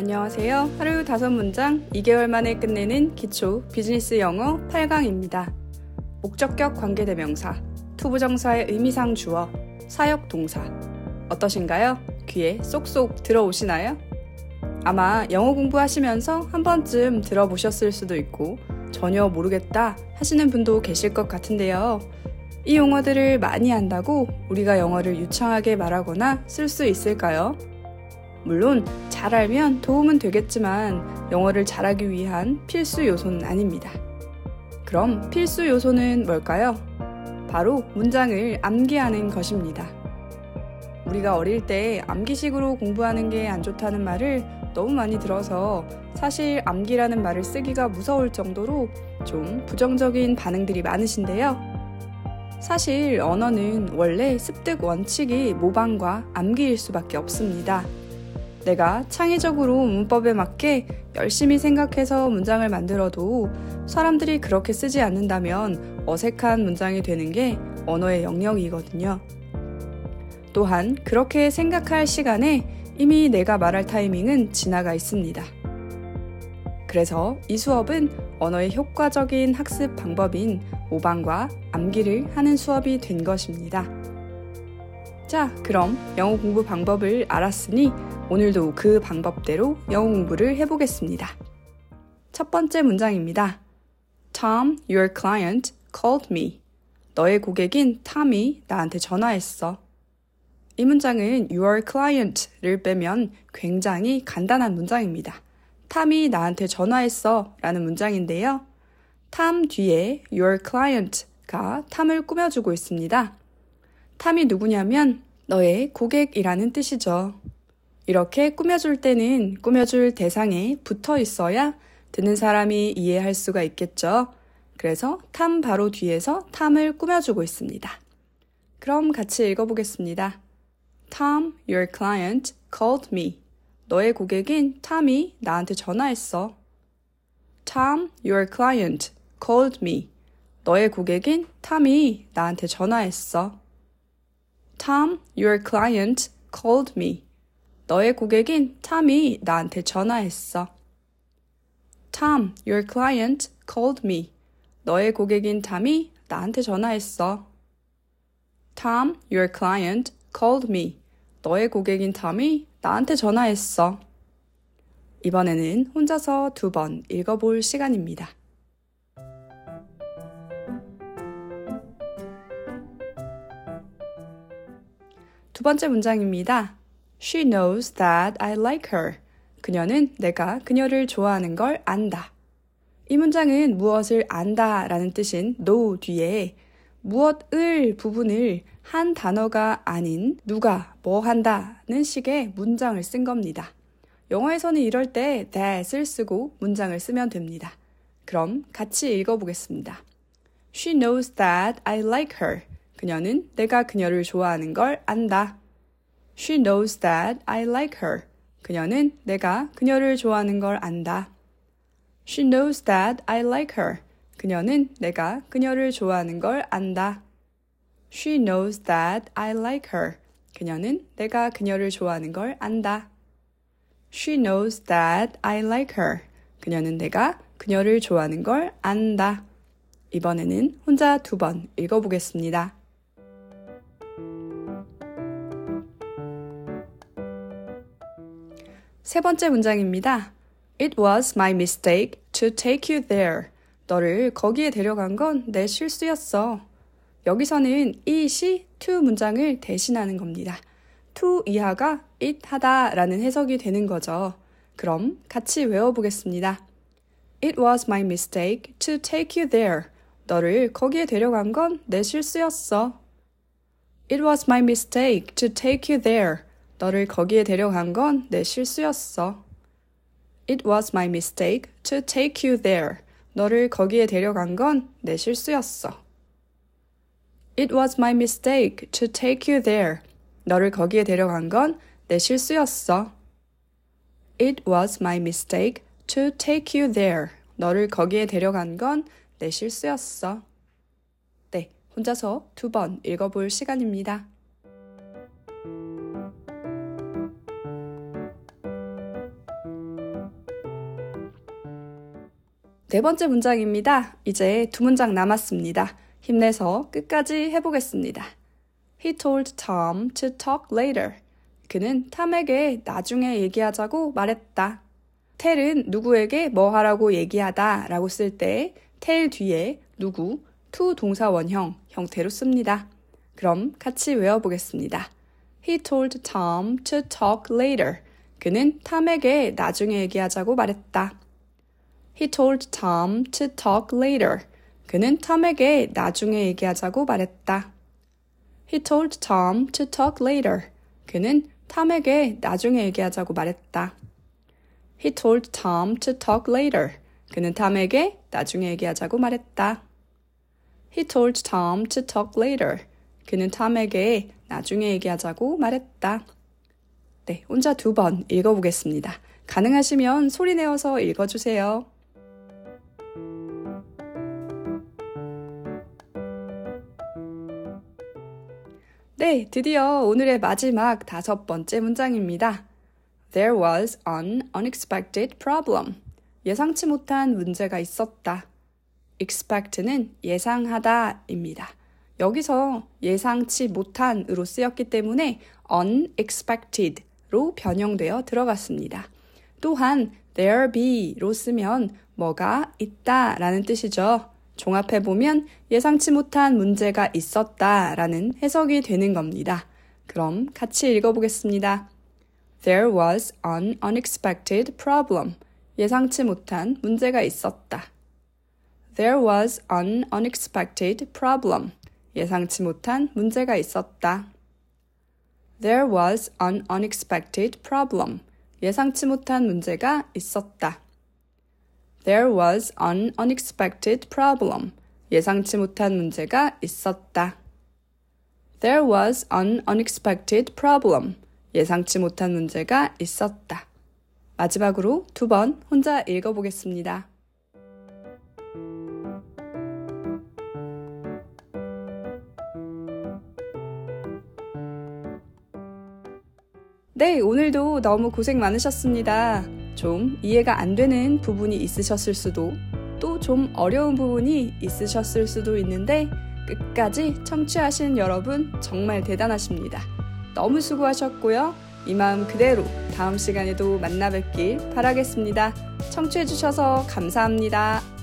안녕하세요. 하루 다섯 문장 2개월 만에 끝내는 기초 비즈니스 영어 8강입니다. 목적격 관계대명사, 투부정사의 의미상 주어, 사역 동사. 어떠신가요? 귀에 쏙쏙 들어오시나요? 아마 영어 공부하시면서 한 번쯤 들어보셨을 수도 있고 전혀 모르겠다 하시는 분도 계실 것 같은데요. 이 용어들을 많이 한다고 우리가 영어를 유창하게 말하거나 쓸 수 있을까요? 물론 잘 알면 도움은 되겠지만 영어를 잘하기 위한 필수 요소는 아닙니다. 그럼 필수 요소는 뭘까요? 바로 문장을 암기하는 것입니다. 우리가 어릴 때 암기식으로 공부하는 게 안 좋다는 말을 너무 많이 들어서 사실 암기라는 말을 쓰기가 무서울 정도로 좀 부정적인 반응들이 많으신데요. 사실 언어는 원래 습득 원칙이 모방과 암기일 수밖에 없습니다. 내가 창의적으로 문법에 맞게 열심히 생각해서 문장을 만들어도 사람들이 그렇게 쓰지 않는다면 어색한 문장이 되는 게 언어의 영역이거든요. 또한 그렇게 생각할 시간에 이미 내가 말할 타이밍은 지나가 있습니다. 그래서 이 수업은 언어의 효과적인 학습 방법인 모방과 암기를 하는 수업이 된 것입니다. 자, 그럼 영어 공부 방법을 알았으니 오늘도 그 방법대로 영어 공부를 해보겠습니다. 첫 번째 문장입니다. Tom, your client, called me. 너의 고객인 탐이 나한테 전화했어. 이 문장은 your client를 빼면 굉장히 간단한 문장입니다. 탐이 나한테 전화했어 라는 문장인데요. 탐 뒤에 your client가 탐을 꾸며주고 있습니다. 탐이 누구냐면 너의 고객이라는 뜻이죠. 이렇게 꾸며줄 때는 꾸며줄 대상에 붙어 있어야 듣는 사람이 이해할 수가 있겠죠. 그래서 탐 바로 뒤에서 탐을 꾸며주고 있습니다. 그럼 같이 읽어보겠습니다. Tom, your client, called me. 너의 고객인 탐이 나한테 전화했어. Tom, your client, called me. 너의 고객인 탐이 나한테 전화했어. Tom, your client, called me. 너의 고객인 탐이 나한테 전화했어. Tom, your client, called me. 너의 고객인 탐이 나한테 전화했어. Tom, your client, called me. 너의 고객인 탐이 나한테 전화했어. 이번에는 혼자서 두 번 읽어볼 시간입니다. 두 번째 문장입니다. She knows that I like her. 그녀는 내가 그녀를 좋아하는 걸 안다. 이 문장은 무엇을 안다 라는 뜻인 know 뒤에 무엇을 부분을 한 단어가 아닌 누가 뭐 한다는 식의 문장을 쓴 겁니다. 영어에서는 이럴 때 that을 쓰고 문장을 쓰면 됩니다. 그럼 같이 읽어보겠습니다. She knows that I like her. 그녀는 내가 그녀를 좋아하는 걸 안다. She knows that I like her. 그녀는 내가 그녀를 좋아하는 걸 안다. She knows that I like her. 그녀는 내가 그녀를 좋아하는 걸 안다. She knows that I like her. 그녀는 내가 그녀를 좋아하는 걸 안다. She knows that I like her. 그녀는 내가 그녀를 좋아하는 걸 안다. 이번에는 혼자 두 번 읽어보겠습니다. 세 번째 문장입니다. It was my mistake to take you there. 너를 거기에 데려간 건 내 실수였어. 여기서는 it이 to 문장을 대신하는 겁니다. to 이하가 it 하다 라는 해석이 되는 거죠. 그럼 같이 외워보겠습니다. It was my mistake to take you there. 너를 거기에 데려간 건 내 실수였어. It was my mistake to take you there. 너를 거기에 데려간 건 내 실수였어. It was my mistake to take you there. 너를 거기에 데려간 건 내 실수였어. It was my mistake to take you there. 너를 거기에 데려간 건 내 실수였어. It was my mistake to take you there. 너를 거기에 데려간 건 내 실수였어. 네, 혼자서 두 번 읽어볼 시간입니다. 네 번째 문장입니다. 이제 두 문장 남았습니다. 힘내서 끝까지 해보겠습니다. He told Tom to talk later. 그는 탐에게 나중에 얘기하자고 말했다. 텔은 누구에게 뭐 하라고 얘기하다 라고 쓸때텔 뒤에 누구, to 동사 원형 형태로 씁니다. 그럼 같이 외워보겠습니다. He told Tom to talk later. 그는 탐에게 나중에 얘기하자고 말했다. He told Tom to talk later. 그는 탐에게 나중에 얘기하자고 말했다. He told Tom to talk later. 그는 탐에게 나중에 얘기하자고 말했다. He told Tom to talk later. 그는 탐에게 나중에 얘기하자고 말했다. He told Tom to talk later. 그는 탐에게 나중에 얘기하자고 말했다. 네, 혼자 두 번 읽어보겠습니다. 가능하시면 소리 내어서 읽어주세요. 네, 드디어 오늘의 마지막 다섯 번째 문장입니다. There was an unexpected problem. 예상치 못한 문제가 있었다. expect는 예상하다입니다. 여기서 예상치 못한으로 쓰였기 때문에 unexpected로 변형되어 들어갔습니다. 또한 there be로 쓰면 뭐가 있다 라는 뜻이죠. 종합해보면 예상치 못한 문제가 있었다 라는 해석이 되는 겁니다. 그럼 같이 읽어보겠습니다. There was an unexpected problem. 예상치 못한 문제가 있었다. There was an unexpected problem. 예상치 못한 문제가 있었다. There was an unexpected problem. 예상치 못한 문제가 있었다. There was an unexpected problem. 예상치 못한 문제가 있었다. There was an unexpected problem. 예상치 못한 문제가 있었다. 마지막으로 두 번 혼자 읽어보겠습니다. 네, 오늘도 너무 고생 많으셨습니다. 좀 이해가 안 되는 부분이 있으셨을 수도 또 좀 어려운 부분이 있으셨을 수도 있는데 끝까지 청취하신 여러분 정말 대단하십니다. 너무 수고하셨고요. 이 마음 그대로 다음 시간에도 만나 뵙길 바라겠습니다. 청취해주셔서 감사합니다.